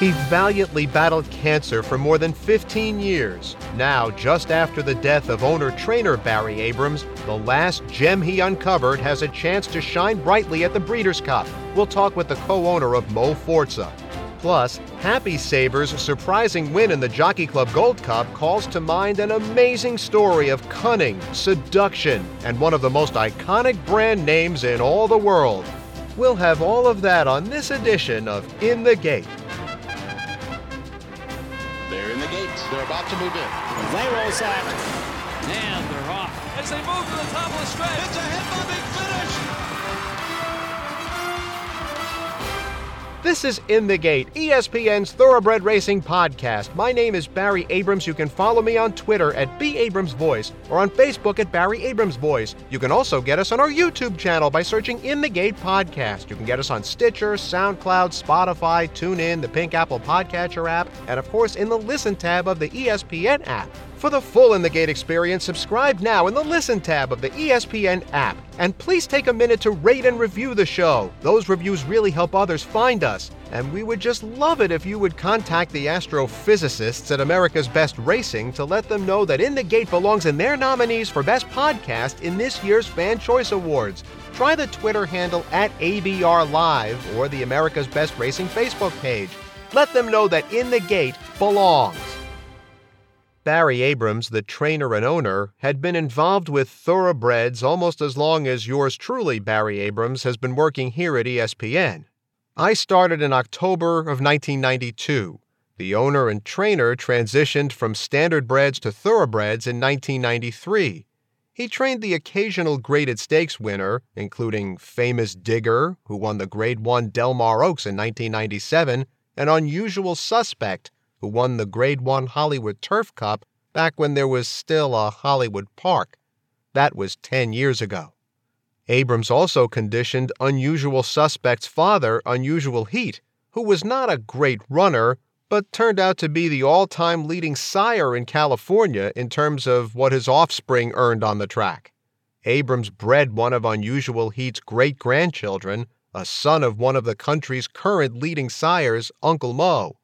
He valiantly battled cancer for more than 15 years. Now, just after the death of owner trainer Barry Abrams, the last gem he uncovered has a chance to shine brightly at the Breeders' Cup. We'll talk with the co owner of Mo Forza. Plus, Happy Saver's surprising win in the Jockey Club Gold Cup calls to mind an amazing story of cunning, seduction, and one of the most iconic brand names in all the world. We'll have all of that on this edition of In the Gate. They're about to move in. They roll out. And they're off. As they move to the top of the stretch. It's a head-bobbing finish. This is In the Gate, ESPN's Thoroughbred Racing podcast. My name is Barry Abrams. You can follow me on Twitter at B Abrams Voice or on Facebook at Barry Abrams Voice. You can also get us on our YouTube channel by searching In the Gate Podcast. You can get us on Stitcher, SoundCloud, Spotify, TuneIn, the Pink Apple Podcatcher app, and of course in the Listen tab of the ESPN app. For the full In the Gate experience, subscribe now in the Listen tab of the ESPN app. And please take a minute to rate and review the show. Those reviews really help others find us. And we would just love it if you would contact the astrophysicists at America's Best Racing to let them know that In the Gate belongs in their nominees for Best Podcast in this year's Fan Choice Awards. Try the Twitter handle at ABR Live or the America's Best Racing Facebook page. Let them know that In the Gate belongs. Barry Abrams, the trainer and owner, had been involved with thoroughbreds almost as long as yours truly, Barry Abrams, has been working here at ESPN. I started in October of 1992. The owner and trainer transitioned from standard breds to thoroughbreds in 1993. He trained the occasional graded stakes winner, including Famous Digger, who won the Grade 1 Del Mar Oaks in 1997, an Unusual Suspect, who won the Grade 1 Hollywood Turf Cup back when there was still a Hollywood Park. That was 10 years ago. Abrams also conditioned Unusual Suspect's father, Unusual Heat, who was not a great runner, but turned out to be the all time leading sire in California in terms of what his offspring earned on the track. Abrams bred one of Unusual Heat's great grandchildren, a son of one of the country's current leading sires, Uncle Mo.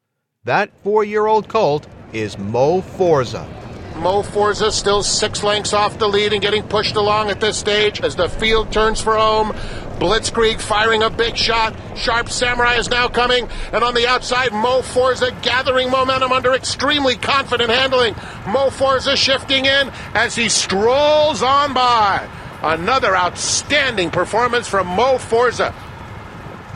That four year old colt is Mo Forza. Mo Forza still six lengths off the lead and getting pushed along at this stage as the field turns for home. Blitzkrieg firing a big shot. Sharp Samurai is now coming. And on the outside, Mo Forza gathering momentum under extremely confident handling. Mo Forza shifting in as he strolls on by. Another outstanding performance from Mo Forza.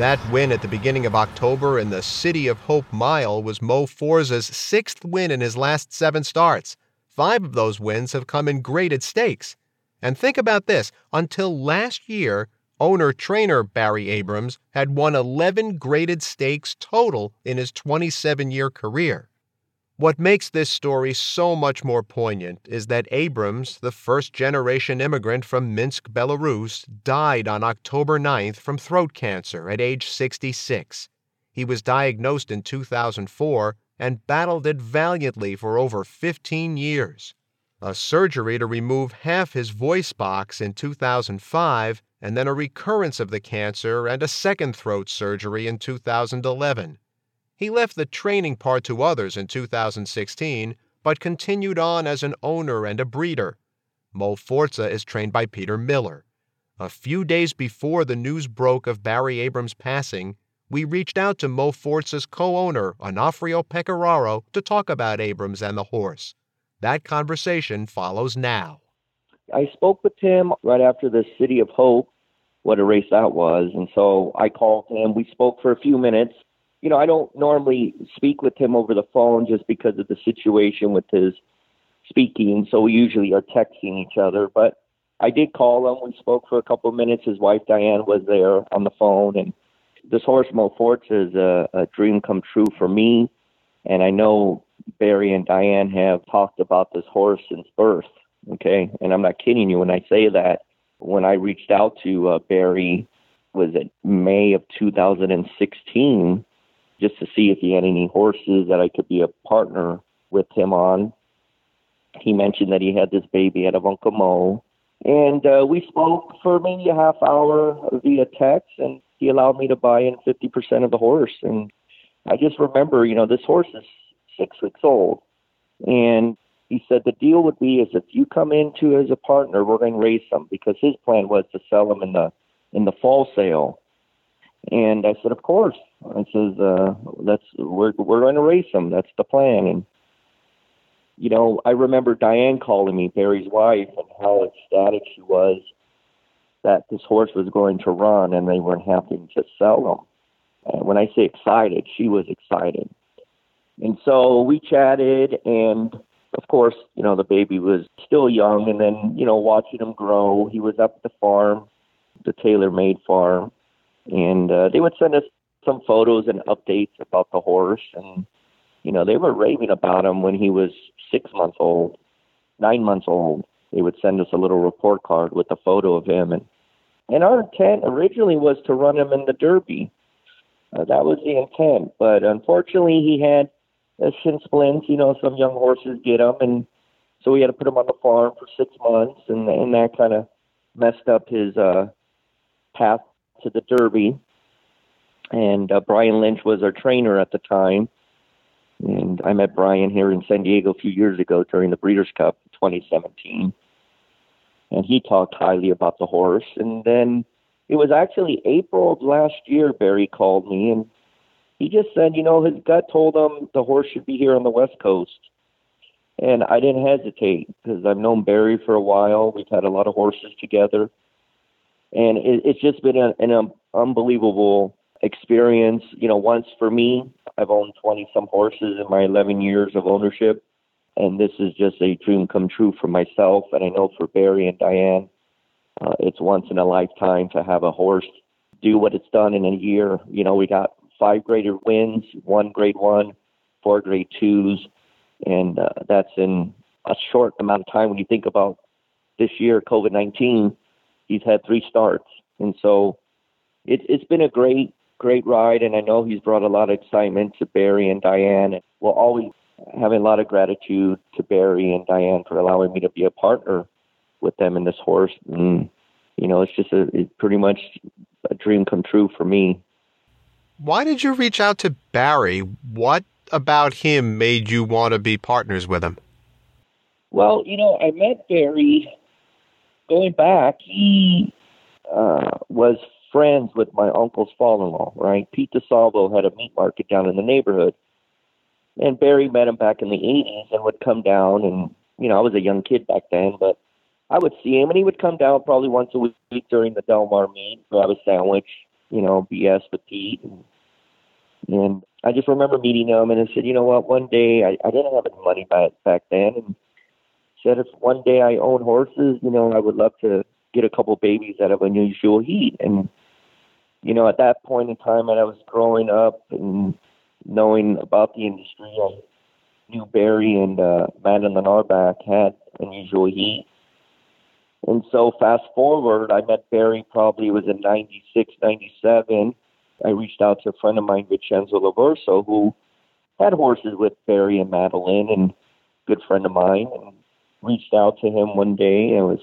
That win at the beginning of October in the City of Hope Mile was Mo Forza's sixth win in his last seven starts. Five of those wins have come in graded stakes. And think about this until last year, owner trainer Barry Abrams had won 11 graded stakes total in his 27 year career. What makes this story so much more poignant is that Abrams, the first generation immigrant from Minsk, Belarus, died on October 9th from throat cancer at age 66. He was diagnosed in 2004 and battled it valiantly for over 15 years. A surgery to remove half his voice box in 2005, and then a recurrence of the cancer and a second throat surgery in 2011. He left the training part to others in 2016, but continued on as an owner and a breeder. Mo Forza is trained by Peter Miller. A few days before the news broke of Barry Abrams' passing, we reached out to Mo Forza's co owner, Onofrio Pecoraro, to talk about Abrams and the horse. That conversation follows now. I spoke with him right after the City of Hope, what a race that was. And so I called him. We spoke for a few minutes. You know, I don't normally speak with him over the phone just because of the situation with his speaking. So we usually are texting each other. But I did call him. We spoke for a couple of minutes. His wife, Diane, was there on the phone. And this horse, Mo Forza, is a, a dream come true for me. And I know Barry and Diane have talked about this horse since birth. Okay. And I'm not kidding you when I say that. When I reached out to uh, Barry, was it May of 2016, just to see if he had any horses that I could be a partner with him on. He mentioned that he had this baby out of Uncle Mo. And uh, we spoke for maybe a half hour via text, and he allowed me to buy in 50% of the horse. And I just remember, you know, this horse is six weeks old. And he said the deal would be is if you come into as a partner, we're going to raise him because his plan was to sell him in the in the fall sale. And I said, of course. I says, uh, that's we're we're going to race them. That's the plan. And you know, I remember Diane calling me, Barry's wife, and how ecstatic she was that this horse was going to run, and they weren't having to sell him. And when I say excited, she was excited. And so we chatted, and of course, you know, the baby was still young, and then, you know, watching him grow, he was up at the farm, the Taylor Made farm, and uh, they would send us some photos and updates about the horse. And, you know, they were raving about him when he was six months old, nine months old. They would send us a little report card with a photo of him. And, and our intent originally was to run him in the Derby. Uh, that was the intent. But unfortunately, he had uh, shin splints. You know, some young horses get them, and so we had to put him on the farm for six months, and and that kind of messed up his uh, path to the Derby. And uh, Brian Lynch was our trainer at the time, and I met Brian here in San Diego a few years ago during the Breeders' Cup 2017, and he talked highly about the horse. And then it was actually April of last year. Barry called me and he just said, you know, his gut told him the horse should be here on the West Coast. And I didn't hesitate because I've known Barry for a while. We've had a lot of horses together. And it, it's just been a, an um, unbelievable experience. You know, once for me, I've owned 20 some horses in my 11 years of ownership. And this is just a dream come true for myself. And I know for Barry and Diane, uh, it's once in a lifetime to have a horse do what it's done in a year. You know, we got five graded wins, one grade one, four grade twos, and uh, that's in a short amount of time. When you think about this year, COVID nineteen, he's had three starts, and so it, it's been a great, great ride. And I know he's brought a lot of excitement to Barry and Diane, and we'll always having a lot of gratitude to Barry and Diane for allowing me to be a partner with them in this horse. And you know, it's just a it's pretty much a dream come true for me. Why did you reach out to Barry? What about him made you want to be partners with him? Well, you know, I met Barry going back. He uh, was friends with my uncle's father-in-law, right? Pete DeSalvo had a meat market down in the neighborhood, and Barry met him back in the '80s and would come down. And you know, I was a young kid back then, but I would see him, and he would come down probably once a week during the Del Mar meet, grab a sandwich, you know, BS with Pete, and and I just remember meeting him, and I said, you know what? One day I, I didn't have any money back back then, and said if one day I own horses, you know, I would love to get a couple babies out of unusual heat. And you know, at that point in time, when I was growing up and knowing about the industry, I knew Barry and uh, Madeline Auerbach had unusual heat. And so fast forward, I met Barry probably was in 96, 97 I reached out to a friend of mine, Vincenzo Laverso, who had horses with Barry and Madeline, and good friend of mine, and reached out to him one day and was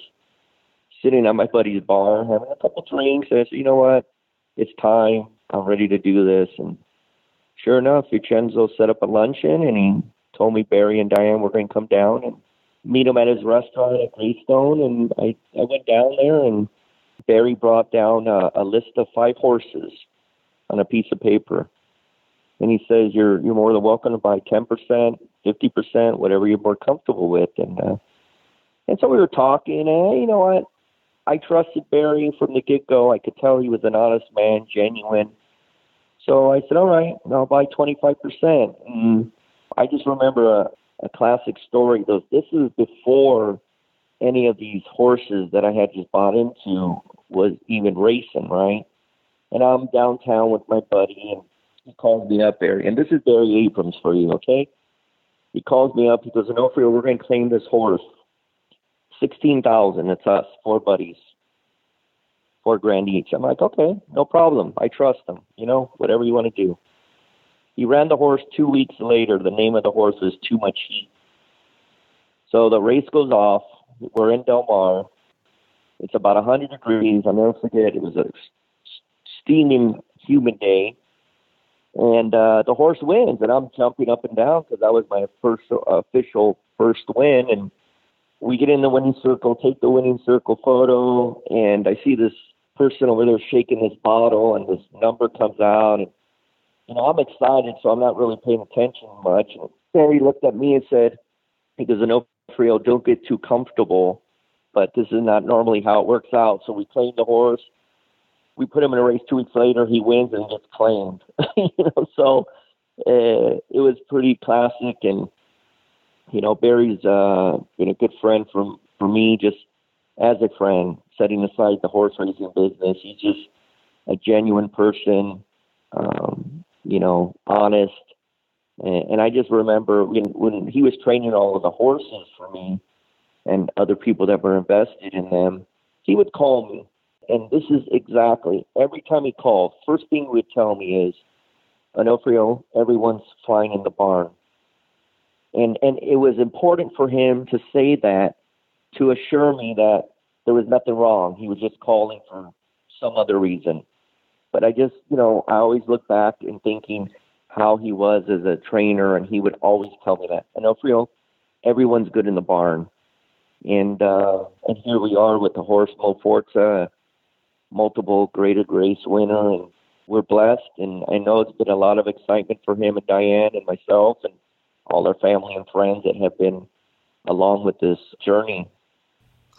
sitting at my buddy's bar having a couple drinks. And I said, you know what? It's time. I'm ready to do this. And sure enough, Vincenzo set up a luncheon and he told me Barry and Diane were going to come down and meet him at his restaurant at Greystone. And I, I went down there and Barry brought down a, a list of five horses on a piece of paper. And he says you're you're more than welcome to buy ten percent, fifty percent, whatever you're more comfortable with. And uh, and so we were talking, and you know what? I trusted Barry from the get go. I could tell he was an honest man, genuine. So I said, all right, I'll buy twenty five percent. And I just remember a, a classic story. This is before any of these horses that I had just bought into was even racing, right? and I'm downtown with my buddy, and he calls me up, Barry. And this is Barry Abrams for you, okay? He calls me up. He goes, Onofrio, we're going to claim this horse. 16000 It's us, four buddies. Four grand each. I'm like, okay, no problem. I trust him. You know, whatever you want to do. He ran the horse two weeks later. The name of the horse is Too Much Heat. So the race goes off. We're in Del Mar. It's about 100 degrees. I'll never forget. It was a steaming humid day. and uh, the horse wins, and I'm jumping up and down because that was my first uh, official first win, and we get in the winning circle, take the winning circle photo, and I see this person over there shaking this bottle, and this number comes out, and you know I'm excited, so I'm not really paying attention much. And Barry looked at me and said, "He goes, no, Frio, don't get too comfortable, but this is not normally how it works out." So we claim the horse. We put him in a race two weeks later. He wins and gets claimed. you know, so uh, it was pretty classic and you know, Barry's uh, been a good friend for for me, just as a friend. Setting aside the horse racing business, he's just a genuine person. Um, you know, honest. And, and I just remember when when he was training all of the horses for me, and other people that were invested in them, he would call me. And this is exactly every time he called, first thing he would tell me is, Onofrio, everyone's flying in the barn and and it was important for him to say that to assure me that there was nothing wrong. He was just calling for some other reason. But I just, you know, I always look back and thinking how he was as a trainer, and he would always tell me that. And Onofrio, everyone's good in the barn, and uh, and here we are with the horse Mo Forza, multiple graded race winner, and we're blessed. And I know it's been a lot of excitement for him and Diane and myself, and all their family and friends that have been along with this journey.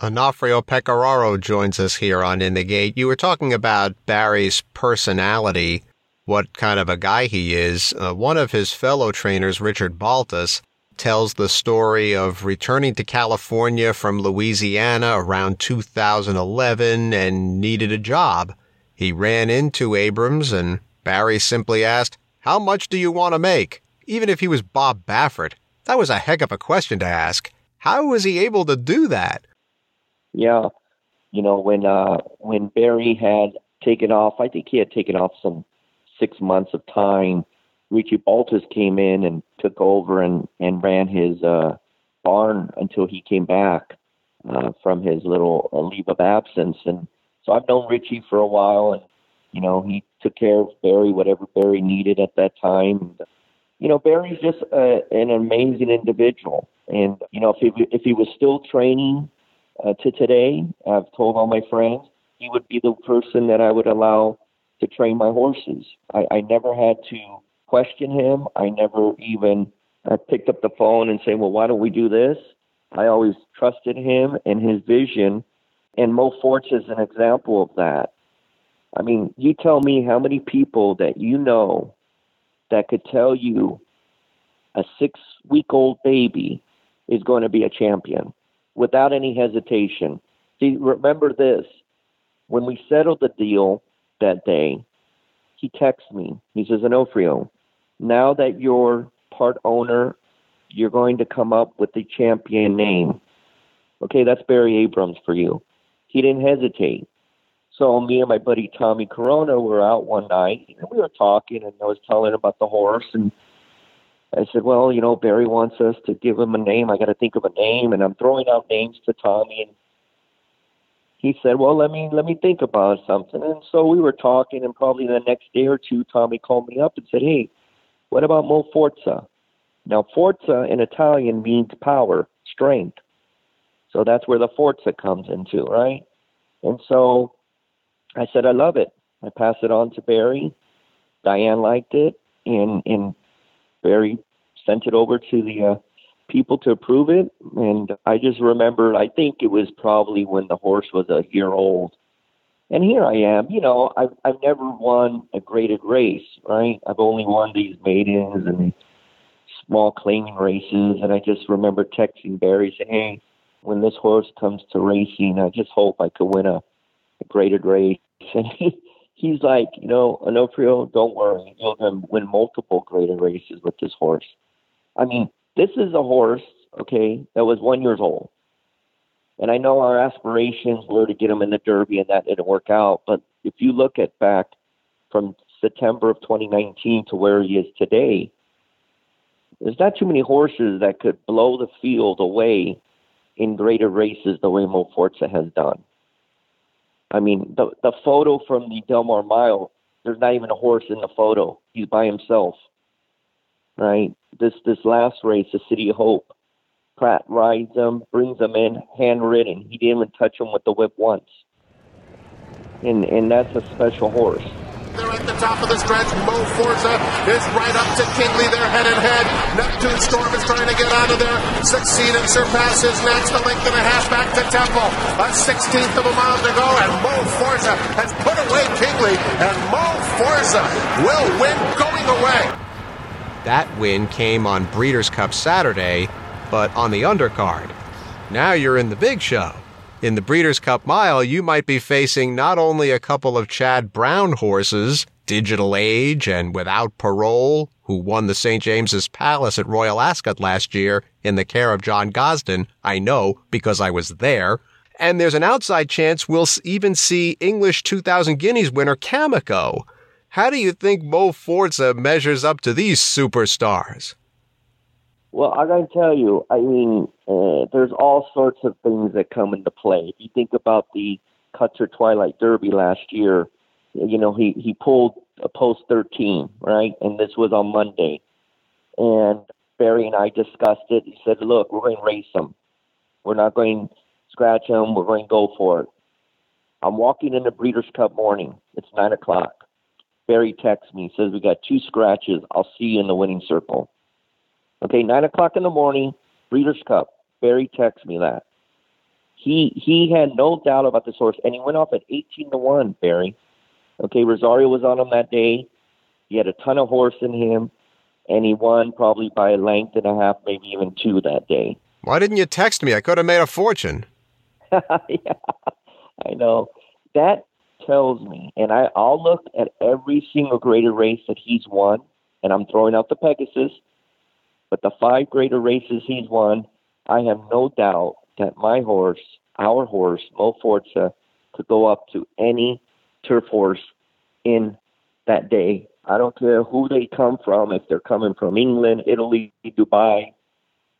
Onofrio Pecoraro joins us here on In the Gate. You were talking about Barry's personality, what kind of a guy he is. Uh, one of his fellow trainers, Richard Baltas, tells the story of returning to California from Louisiana around 2011 and needed a job. He ran into Abrams and Barry simply asked, How much do you want to make? Even if he was Bob Baffert? That was a heck of a question to ask. How was he able to do that? Yeah, you know when uh, when Barry had taken off, I think he had taken off some six months of time. Richie Baltas came in and took over and and ran his uh, barn until he came back uh, from his little uh, leave of absence. And so I've known Richie for a while, and you know he took care of Barry whatever Barry needed at that time. And, you know, Barry's just a, an amazing individual. And, you know, if he, if he was still training uh, to today, I've told all my friends, he would be the person that I would allow to train my horses. I, I never had to question him. I never even I picked up the phone and say, well, why don't we do this? I always trusted him and his vision. And Mo Forza is an example of that. I mean, you tell me how many people that you know that could tell you a six week old baby is going to be a champion without any hesitation. See, remember this when we settled the deal that day, he texts me. He says, Onofrio, now that you're part owner, you're going to come up with the champion name. Okay, that's Barry Abrams for you. He didn't hesitate. So me and my buddy Tommy Corona were out one night and we were talking and I was telling him about the horse and I said, Well, you know, Barry wants us to give him a name. I gotta think of a name and I'm throwing out names to Tommy and he said, Well, let me let me think about something and so we were talking and probably the next day or two Tommy called me up and said, Hey, what about Mo Forza? Now Forza in Italian means power, strength. So that's where the Forza comes into, right? And so I said, I love it. I passed it on to Barry. Diane liked it, and and Barry sent it over to the uh, people to approve it. And I just remember, I think it was probably when the horse was a year old. And here I am. You know, I've I've never won a graded race, right? I've only won these maidens and small claiming races. And I just remember texting Barry saying, "Hey, when this horse comes to racing, I just hope I could win a, graded race." And he, he's like, you know, Onofrio, don't worry, You'll win multiple graded races with this horse. I mean, this is a horse, okay, that was one years old. And I know our aspirations were to get him in the Derby, and that didn't work out. But if you look at back from September of 2019 to where he is today, there's not too many horses that could blow the field away in greater races the way Mo Forza has done. I mean, the the photo from the Del Mar Mile, There's not even a horse in the photo. He's by himself. Right? This this last race, the City of Hope, Prat rides him, brings him in, handwritten. He didn't even touch him with the whip once. And and that's a special horse. They're at the top of the stretch. Mo Forza is right up to Kingly. They're head and head. Neptune Storm is trying to get out of there. Succeed and surpass next. A length and a half back to Temple. A sixteenth of a mile to go, and Mo Forza has put away Kingly, and Mo Forza will win going away. That win came on Breeders' Cup Saturday, but on the undercard. Now you're in the big show. In the Breeders' Cup Mile, you might be facing not only a couple of Chad Brown horses, Digital Age and Without Parole, who won the St. James's Palace at Royal Ascot last year in the care of John Gosden. I know because I was there. And there's an outside chance we'll even see English 2000 Guineas winner Kameko. How do you think Mo Forza measures up to these superstars? Well, I gotta tell you, I mean, uh, there's all sorts of things that come into play. If you think about the Cutter Twilight Derby last year, you know, he he pulled a post 13, right? And this was on Monday, and Barry and I discussed it. He said, "Look, we're going to race him. We're not going to scratch him. We're going to go for it." I'm walking in the Breeders' Cup morning. It's nine o'clock. Barry texts me, says, We got two scratches. I'll see you in the winning circle. Okay, nine o'clock in the morning, Breeders' Cup. Barry texts me that. He he had no doubt about this horse, and he went off at eighteen to one. Barry. Okay, Rosario was on him that day. He had a ton of horse in him, and he won probably by a length and a half, maybe even two that day. Why didn't you text me? I could have made a fortune. yeah, I know. That tells me, and I, I'll look at every single graded race that he's won, and I'm throwing out the Pegasus, but the five greater races he's won, I have no doubt that my horse, our horse, Mo Forza, could go up to any turf horse in that day. I don't care who they come from, if they're coming from England, Italy, Dubai.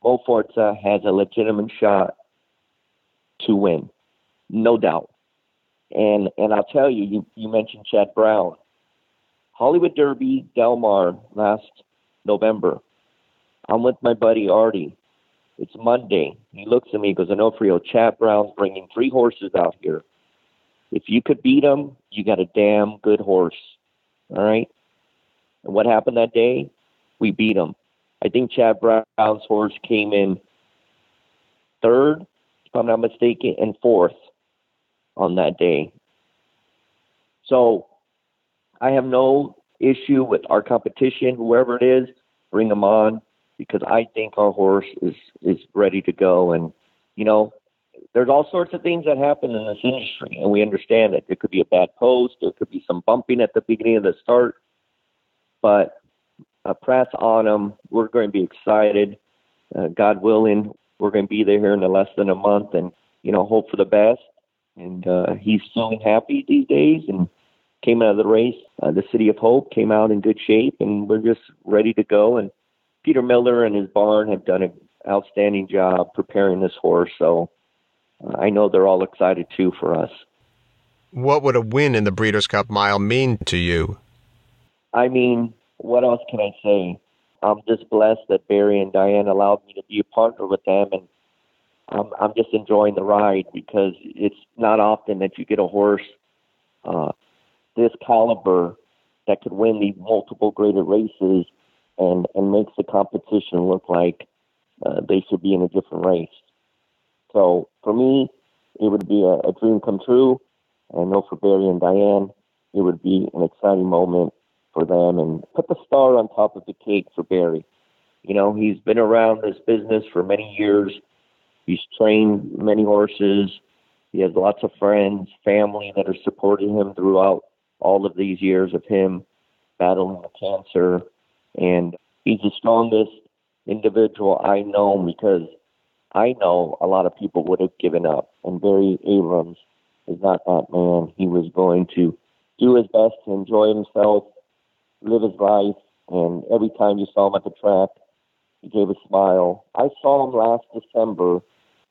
Mo Forza has a legitimate shot to win, no doubt. And and I'll tell you, you, you mentioned Chad Brown, Hollywood Derby, Del Mar last November. I'm with my buddy Artie. It's Monday. He looks at me, and goes, Onofrio, Chad Brown's bringing three horses out here. If you could beat him, you got a damn good horse. All right? And what happened that day? We beat him. I think Chad Brown's horse came in third, if I'm not mistaken, and fourth on that day. So I have no issue with our competition, whoever it is, bring them on because I think our horse is is ready to go. And you know, there's all sorts of things that happen in this industry, and we understand that there could be a bad post, there could be some bumping at the beginning of the start, but uh, press on them. We're going to be excited. Uh, God willing, we're going to be there here in less than a month, and you know, hope for the best. And uh, he's feeling happy these days, and came out of the race. Uh, the City of Hope came out in good shape, and we're just ready to go. And Peter Miller and his barn have done an outstanding job preparing this horse. So uh, I know they're all excited too for us. What would a win in the Breeders' Cup Mile mean to you? I mean, what else can I say? I'm just blessed that Barry and Diane allowed me to be a partner with them, and I'm, I'm just enjoying the ride because it's not often that you get a horse uh, this caliber that could win these multiple graded races and and makes the competition look like uh, they should be in a different race. So for me, it would be a, a dream come true. I know for Barry and Diane, it would be an exciting moment for them and put the star on top of the cake for Barry. You know, he's been around this business for many years. He's trained many horses. He has lots of friends, family that are supporting him throughout all of these years of him battling the cancer and he's the strongest individual I know because I know a lot of people would have given up. And Barry Abrams is not that man. He was going to do his best to enjoy himself, live his life, and every time you saw him at the track, he gave a smile. I saw him last December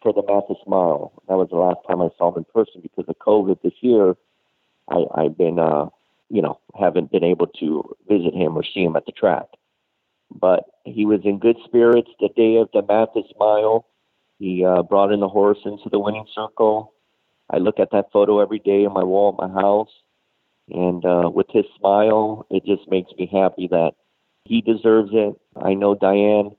for the Mathis Mile. That was the last time I saw him in person because of COVID this year. I, I've been uh, you know, haven't been able to visit him or see him at the track. But he was in good spirits the day of the Mathis Mile. He uh, brought in the horse into the winning circle. I look at that photo every day on my wall at my house. And uh, with his smile, it just makes me happy that he deserves it. I know Diane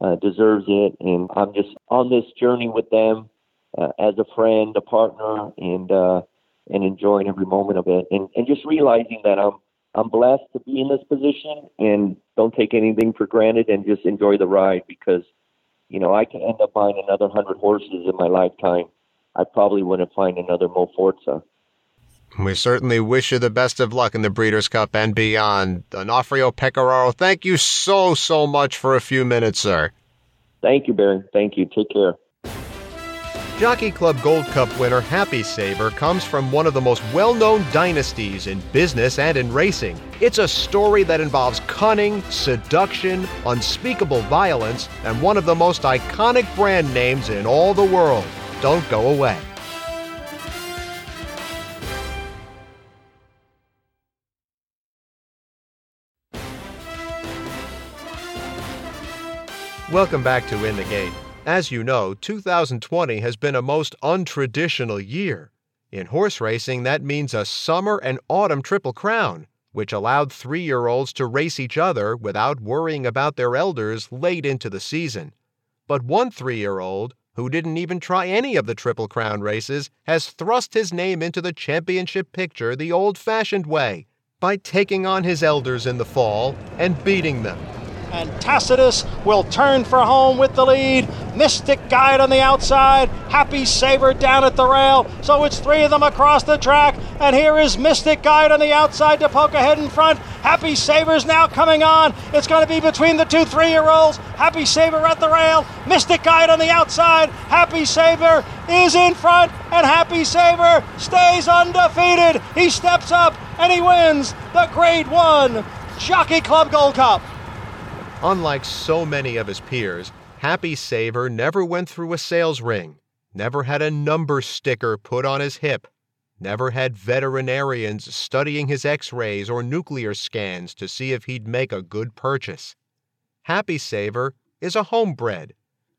uh, deserves it. And I'm just on this journey with them uh, as a friend, a partner, and uh, and enjoying every moment of it. And, and just realizing that I'm I'm blessed to be in this position and don't take anything for granted and just enjoy the ride because, you know, I can end up buying another hundred horses in my lifetime. I probably wouldn't find another Mo Forza. We certainly wish you the best of luck in the Breeders' Cup and beyond. Onofrio Pecoraro, thank you so, so much for a few minutes, sir. Thank you, Barry. Thank you. Take care. Jockey Club Gold Cup winner Happy Saver comes from one of the most well known dynasties in business and in racing. It's a story that involves cunning, seduction, unspeakable violence, and one of the most iconic brand names in all the world. Don't go away. Welcome back to In the Gate. As you know, 2020 has been a most untraditional year. In horse racing, that means a summer and autumn triple crown, which allowed three year olds to race each other without worrying about their elders late into the season. But one three year old, who didn't even try any of the Triple Crown races, has thrust his name into the championship picture the old fashioned way by taking on his elders in the fall and beating them and Tacitus will turn for home with the lead. Mystic Guide on the outside, Happy Saver down at the rail. So it's three of them across the track, and here is Mystic Guide on the outside to poke ahead in front. Happy Saver's now coming on. It's going to be between the two three-year-olds. Happy Saver at the rail, Mystic Guide on the outside. Happy Saver is in front, and Happy Saver stays undefeated. He steps up and he wins the Grade One Jockey Club Gold Cup. Unlike so many of his peers, Happy Saver never went through a sales ring, never had a number sticker put on his hip, never had veterinarians studying his x rays or nuclear scans to see if he'd make a good purchase. Happy Saver is a homebred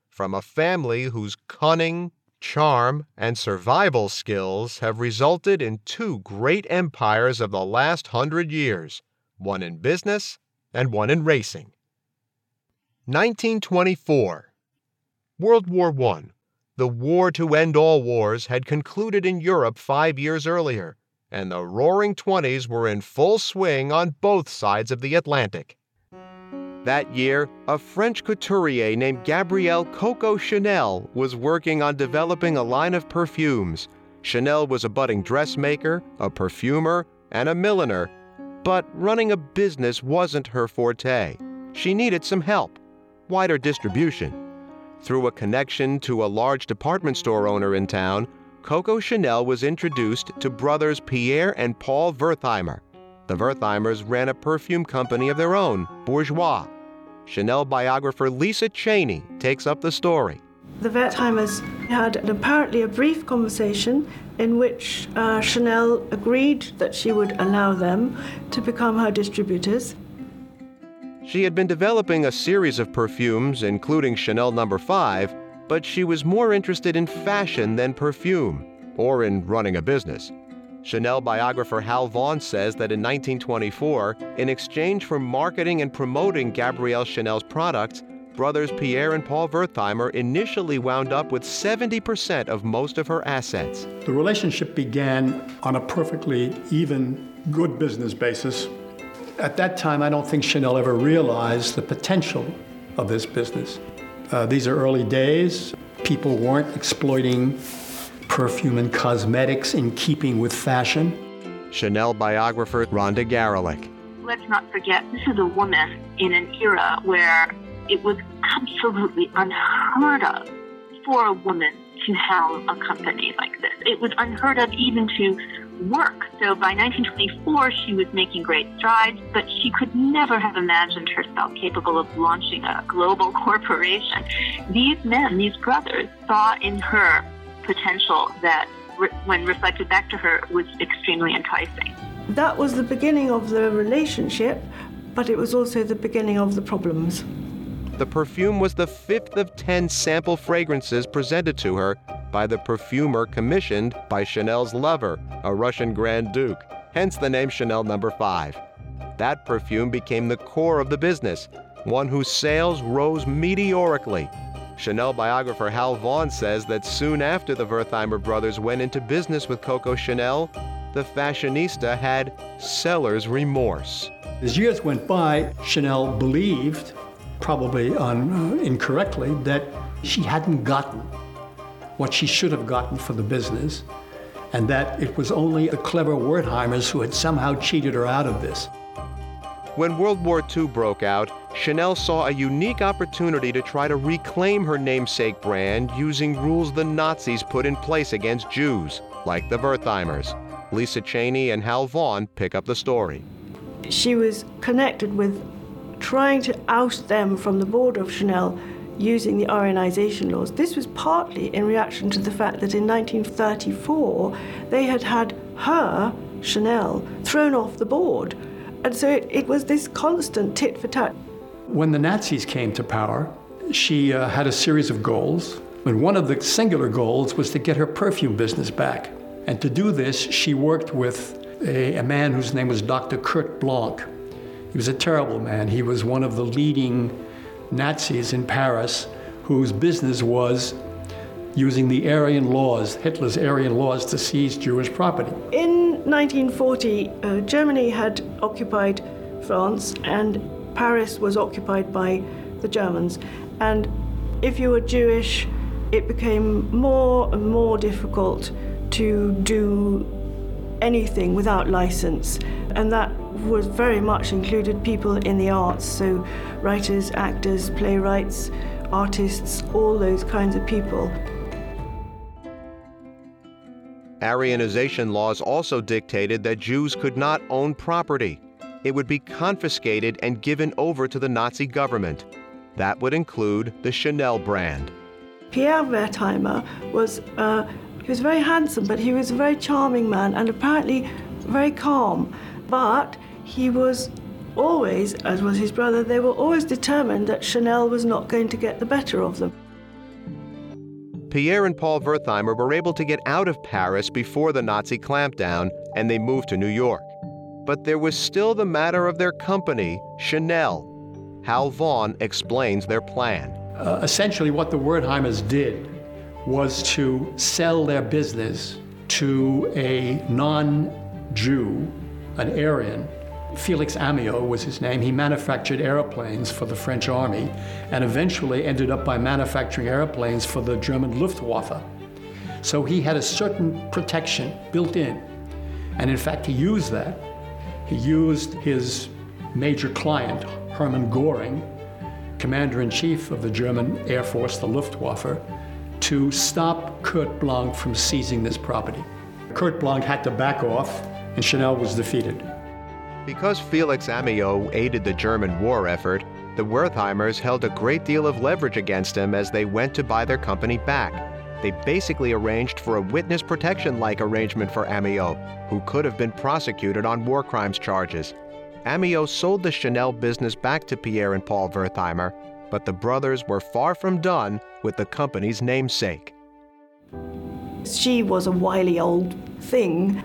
from a family whose cunning, charm, and survival skills have resulted in two great empires of the last hundred years one in business and one in racing. 1924. World War I. The war to end all wars had concluded in Europe five years earlier, and the roaring 20s were in full swing on both sides of the Atlantic. That year, a French couturier named Gabrielle Coco Chanel was working on developing a line of perfumes. Chanel was a budding dressmaker, a perfumer, and a milliner, but running a business wasn't her forte. She needed some help wider distribution. Through a connection to a large department store owner in town, Coco Chanel was introduced to brothers Pierre and Paul Wertheimer. The Wertheimers ran a perfume company of their own, Bourjois. Chanel biographer Lisa Chaney takes up the story. The Wertheimers had apparently a brief conversation in which uh, Chanel agreed that she would allow them to become her distributors. She had been developing a series of perfumes, including Chanel No. 5, but she was more interested in fashion than perfume, or in running a business. Chanel biographer Hal Vaughan says that in 1924, in exchange for marketing and promoting Gabrielle Chanel's products, brothers Pierre and Paul Wertheimer initially wound up with 70% of most of her assets. The relationship began on a perfectly even, good business basis at that time, I don't think Chanel ever realized the potential of this business. Uh, these are early days. People weren't exploiting perfume and cosmetics in keeping with fashion. Chanel biographer Rhonda Garelick. Let's not forget, this is a woman in an era where it was absolutely unheard of for a woman to have a company like this. It was unheard of even to work. So by 1924, she was making great strides, but she could never have imagined herself capable of launching a global corporation. These men, these brothers, saw in her potential that, when reflected back to her, was extremely enticing. That was the beginning of the relationship, but it was also the beginning of the problems. The perfume was the fifth of 10 sample fragrances presented to her by the perfumer commissioned by Chanel's lover, a Russian Grand Duke, hence the name Chanel Number no. 5. That perfume became the core of the business, one whose sales rose meteorically. Chanel biographer Hal Vaughan says that soon after the Wertheimer brothers went into business with Coco Chanel, the fashionista had seller's remorse. As years went by, Chanel believed, probably uh, incorrectly, that she hadn't gotten what she should have gotten for the business, and that it was only the clever Wertheimers who had somehow cheated her out of this. When World War II broke out, Chanel saw a unique opportunity to try to reclaim her namesake brand using rules the Nazis put in place against Jews, like the Wertheimers. Lisa Chaney and Hal Vaughan pick up the story. She was connected with trying to oust them from the board of Chanel using the Aryanization laws. This was partly in reaction to the fact that in 1934 they had had her, Chanel, thrown off the board and so it, it was this constant tit for tat. When the Nazis came to power, she uh, had a series of goals. And one of the singular goals was to get her perfume business back. And to do this, she worked with a, a man whose name was Dr. Kurt Blanke. He was a terrible man. He was one of the leading Nazis in Paris whose business was using the Aryan laws, Hitler's Aryan laws, to seize Jewish property. In 1940, uh, Germany had occupied France and Paris was occupied by the Germans. And if you were Jewish, it became more and more difficult to do anything without license. And that was very much included people in the arts, so writers, actors, playwrights, artists, all those kinds of people. Aryanization laws also dictated that Jews could not own property. It would be confiscated and given over to the Nazi government. That would include the Chanel brand. Pierre Wertheimer was uh, he was very handsome, but he was a very charming man and apparently very calm. But he was always, as was his brother, they were always determined that Chanel was not going to get the better of them. Pierre and Paul Wertheimer were able to get out of Paris before the Nazi clampdown and they moved to New York. But there was still the matter of their company, Chanel. Hal Vaughan explains their plan. Uh, essentially, what the Wertheimers did was to sell their business to a non Jew, an Aryan, Felix Amiot was his name. He manufactured airplanes for the French army and eventually ended up by manufacturing airplanes for the German Luftwaffe. So he had a certain protection built in. And in fact, he used that. He used his major client, Hermann Goring, commander in chief of the German Air Force, the Luftwaffe, to stop Kurt Blanke from seizing this property. Kurt Blanke had to back off, and Chanel was defeated. Because Felix Amiot aided the German war effort, the Wertheimers held a great deal of leverage against him as they went to buy their company back. They basically arranged for a witness protection like arrangement for Amiot, who could have been prosecuted on war crimes charges. Amiot sold the Chanel business back to Pierre and Paul Wertheimer, but the brothers were far from done with the company's namesake. She was a wily old thing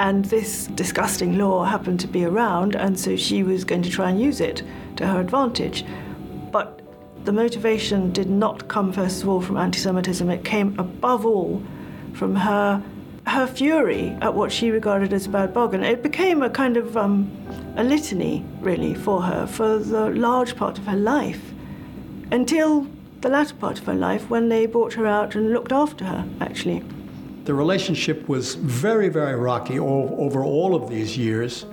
and this disgusting law happened to be around, and so she was going to try and use it to her advantage. But the motivation did not come, first of all, from anti Semitism. It came above all from her, her fury at what she regarded as a bad bargain. It became a kind of um, a litany, really, for her for the large part of her life until the latter part of her life when they brought her out and looked after her, actually. The relationship was very, very rocky all, over all of these years,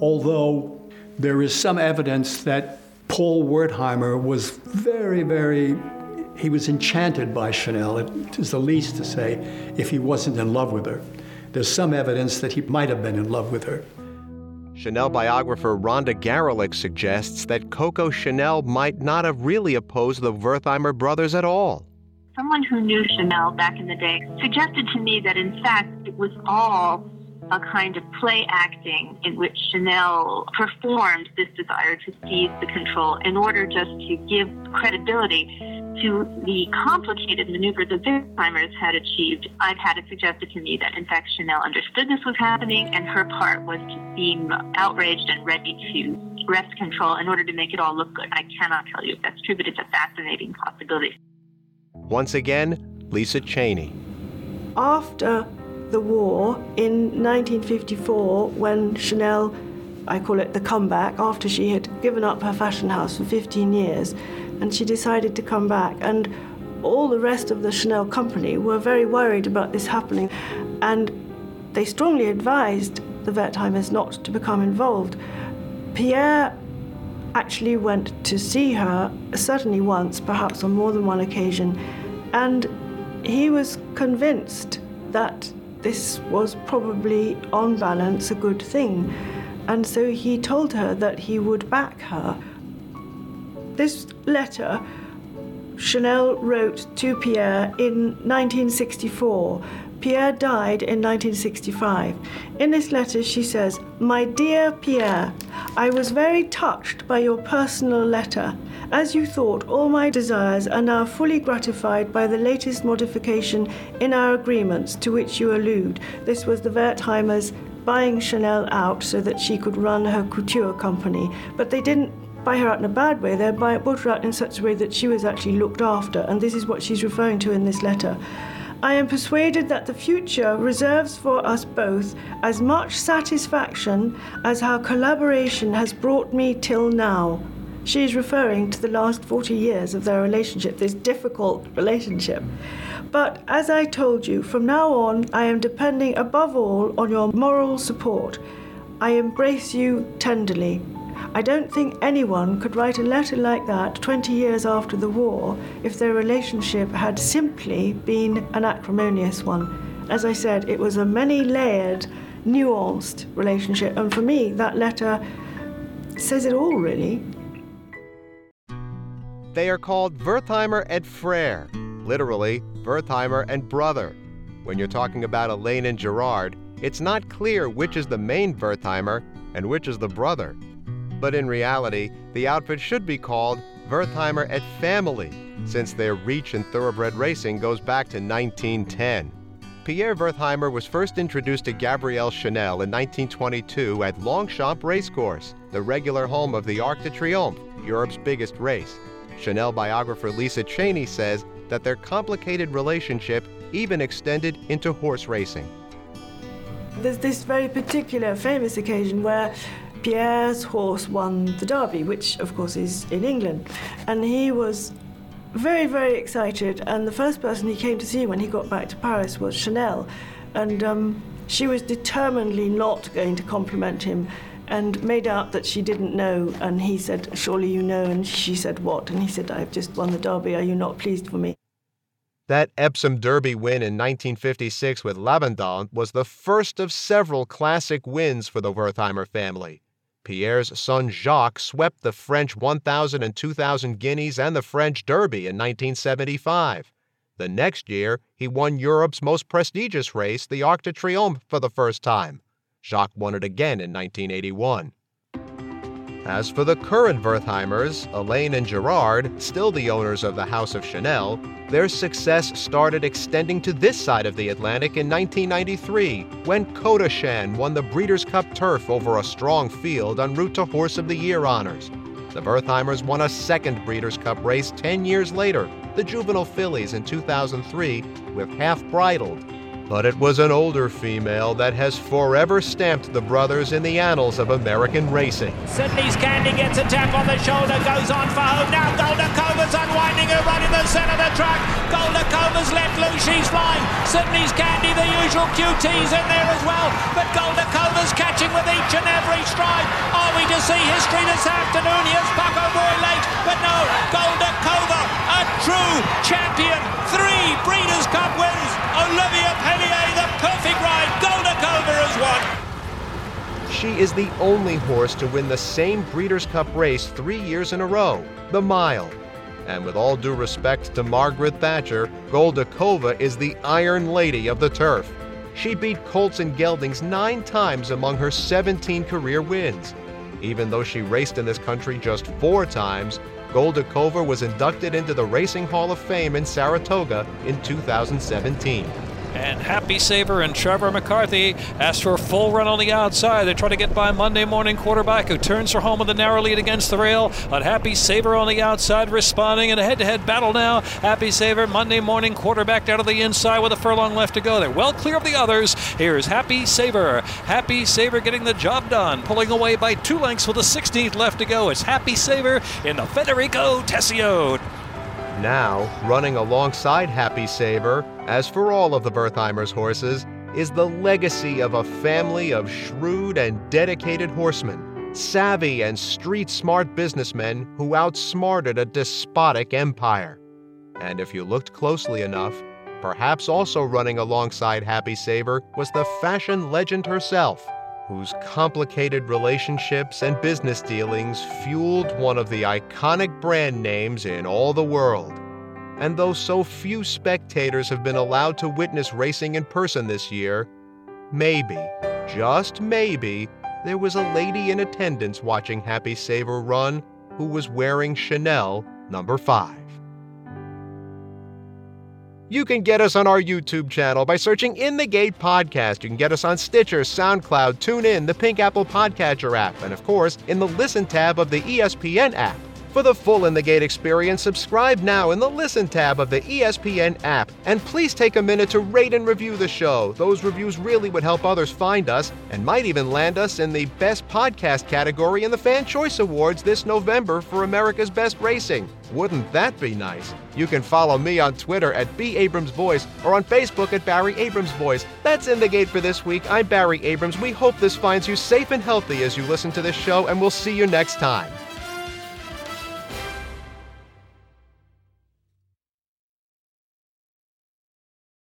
although there is some evidence that Paul Wertheimer was very, very, he was enchanted by Chanel, it is the least to say, if he wasn't in love with her. There's some evidence that he might have been in love with her. Chanel biographer Rhonda Garelick suggests that Coco Chanel might not have really opposed the Wertheimer brothers at all someone who knew Chanel back in the day suggested to me that in fact it was all a kind of play acting in which Chanel performed this desire to seize the control in order just to give credibility to the complicated maneuver the Wertheimers had achieved. I've had it suggested to me that, in fact, Chanel understood this was happening, and her part was to seem outraged and ready to wrest control in order to make it all look good. I cannot tell you if that's true, but it's a fascinating possibility. Once again, Lisa Chaney. After the war in 1954, when Chanel, I call it the comeback, after she had given up her fashion house for 15 years, and she decided to come back. And all the rest of the Chanel company were very worried about this happening, and they strongly advised the Wertheimers not to become involved. Pierre actually went to see her, certainly once, perhaps on more than one occasion, and he was convinced that this was probably, on balance, a good thing. And so he told her that he would back her. This letter Chanel wrote to Pierre in 1964. Pierre died in 1965. In this letter, she says, My dear Pierre, I was very touched by your personal letter. As you thought, all my desires are now fully gratified by the latest modification in our agreements to which you allude. This was the Wertheimers buying Chanel out so that she could run her couture company. But they didn't buy her out in a bad way, they bought her out in such a way that she was actually looked after. And this is what she's referring to in this letter. I am persuaded that the future reserves for us both as much satisfaction as our collaboration has brought me till now. She is referring to the last 40 years of their relationship, this difficult relationship. But as I told you, from now on, I am depending above all on your moral support. I embrace you tenderly. I don't think anyone could write a letter like that 20 years after the war if their relationship had simply been an acrimonious one. As I said, it was a many layered, nuanced relationship, and for me, that letter says it all, really. They are called Wertheimer et Frère, literally, Wertheimer and brother. When you're talking about Alain and Gerard, it's not clear which is the main Wertheimer and which is the brother. But in reality, the outfit should be called Wertheimer et Family, since their reach in thoroughbred racing goes back to 1910. Pierre Wertheimer was first introduced to Gabrielle Chanel in 1922 at Longchamp Racecourse, the regular home of the Arc de Triomphe, Europe's biggest race. Chanel biographer Lisa Chaney says that their complicated relationship even extended into horse racing. There's this very particular famous occasion where Pierre's horse won the Derby, which of course is in England, and he was very, very excited. And the first person he came to see when he got back to Paris was Chanel, and um, she was determinedly not going to compliment him and made out that she didn't know. And he said, Surely you know. And she said, What? And he said, I've just won the Derby. Are you not pleased for me? That Epsom Derby win in 1956 with Lavandin was the first of several classic wins for the Wertheimer family. Pierre's son Jacques swept the French 1,000 and 2,000 guineas and the French Derby in 1975. The next year, he won Europe's most prestigious race, the Arc de Triomphe, for the first time. Jacques won it again in 1981. As for the current Wertheimers, Alain and Gerard, still the owners of the House of Chanel, their success started extending to this side of the Atlantic in 1993 when Kotashaan won the Breeders' Cup Turf over a strong field en route to Horse of the Year honors. The Wertheimers won a second Breeders' Cup race 10 years later, the Juvenile Fillies in 2003, with Half Bridled, but it was an older female that has forever stamped the brothers in the annals of American racing. Sidney's Candy gets a tap on the shoulder, goes on for home. Now Goldikova's unwinding her right in the centre of the track. Goldikova's left loose, she's flying. Sidney's Candy, the usual QT's in there as well. But Goldikova's catching with each and every stride. Are we to see history this afternoon? Here's Paco Boy late, but no, Goldikova, a true champion. Three Breeders' Cup wins. Olivier Peslier, the perfect ride. Goldikova has won. She is the only horse to win the same Breeders' Cup race three years in a row, the mile. And with all due respect to Margaret Thatcher, Goldikova is the Iron Lady of the turf. She beat Colts and Geldings nine times among her 17 career wins. Even though she raced in this country just four times, Goldikova was inducted into the Racing Hall of Fame in Saratoga in 2017. And Happy Saver and Trevor McCarthy ask for a full run on the outside. They try to get by Monday morning quarterback who turns for home with a narrow lead against the rail. But Happy Saver on the outside responding in a head to head battle now. Happy Saver, Monday morning quarterback down to the inside with a furlong left to go. They're well clear of the others. Here's Happy Saver. Happy Saver getting the job done, pulling away by two lengths with a 16th left to go. It's Happy Saver in the Federico Tesio. Now, running alongside Happy Saver, as for all of the Wertheimer's horses, is the legacy of a family of shrewd and dedicated horsemen, savvy and street smart businessmen who outsmarted a despotic empire. And if you looked closely enough, perhaps also running alongside Happy Saver was the fashion legend herself, whose complicated relationships and business dealings fueled one of the iconic brand names in all the world. And though so few spectators have been allowed to witness racing in person this year, maybe, just maybe, there was a lady in attendance watching Happy Saver run who was wearing Chanel number 5. You can get us on our YouTube channel by searching In the Gate Podcast. You can get us on Stitcher, SoundCloud, TuneIn, the Pink Apple Podcatcher app, and of course, in the Listen tab of the ESPN app. For the full In the Gate experience, subscribe now in the Listen tab of the ESPN app. And please take a minute to rate and review the show. Those reviews really would help others find us and might even land us in the Best Podcast category in the Fan Choice Awards this November for America's Best Racing. Wouldn't that be nice? You can follow me on Twitter at B. Abrams Voice or on Facebook at Barry Abrams Voice. That's In the Gate for this week. I'm Barry Abrams. We hope this finds you safe and healthy as you listen to this show, and we'll see you next time.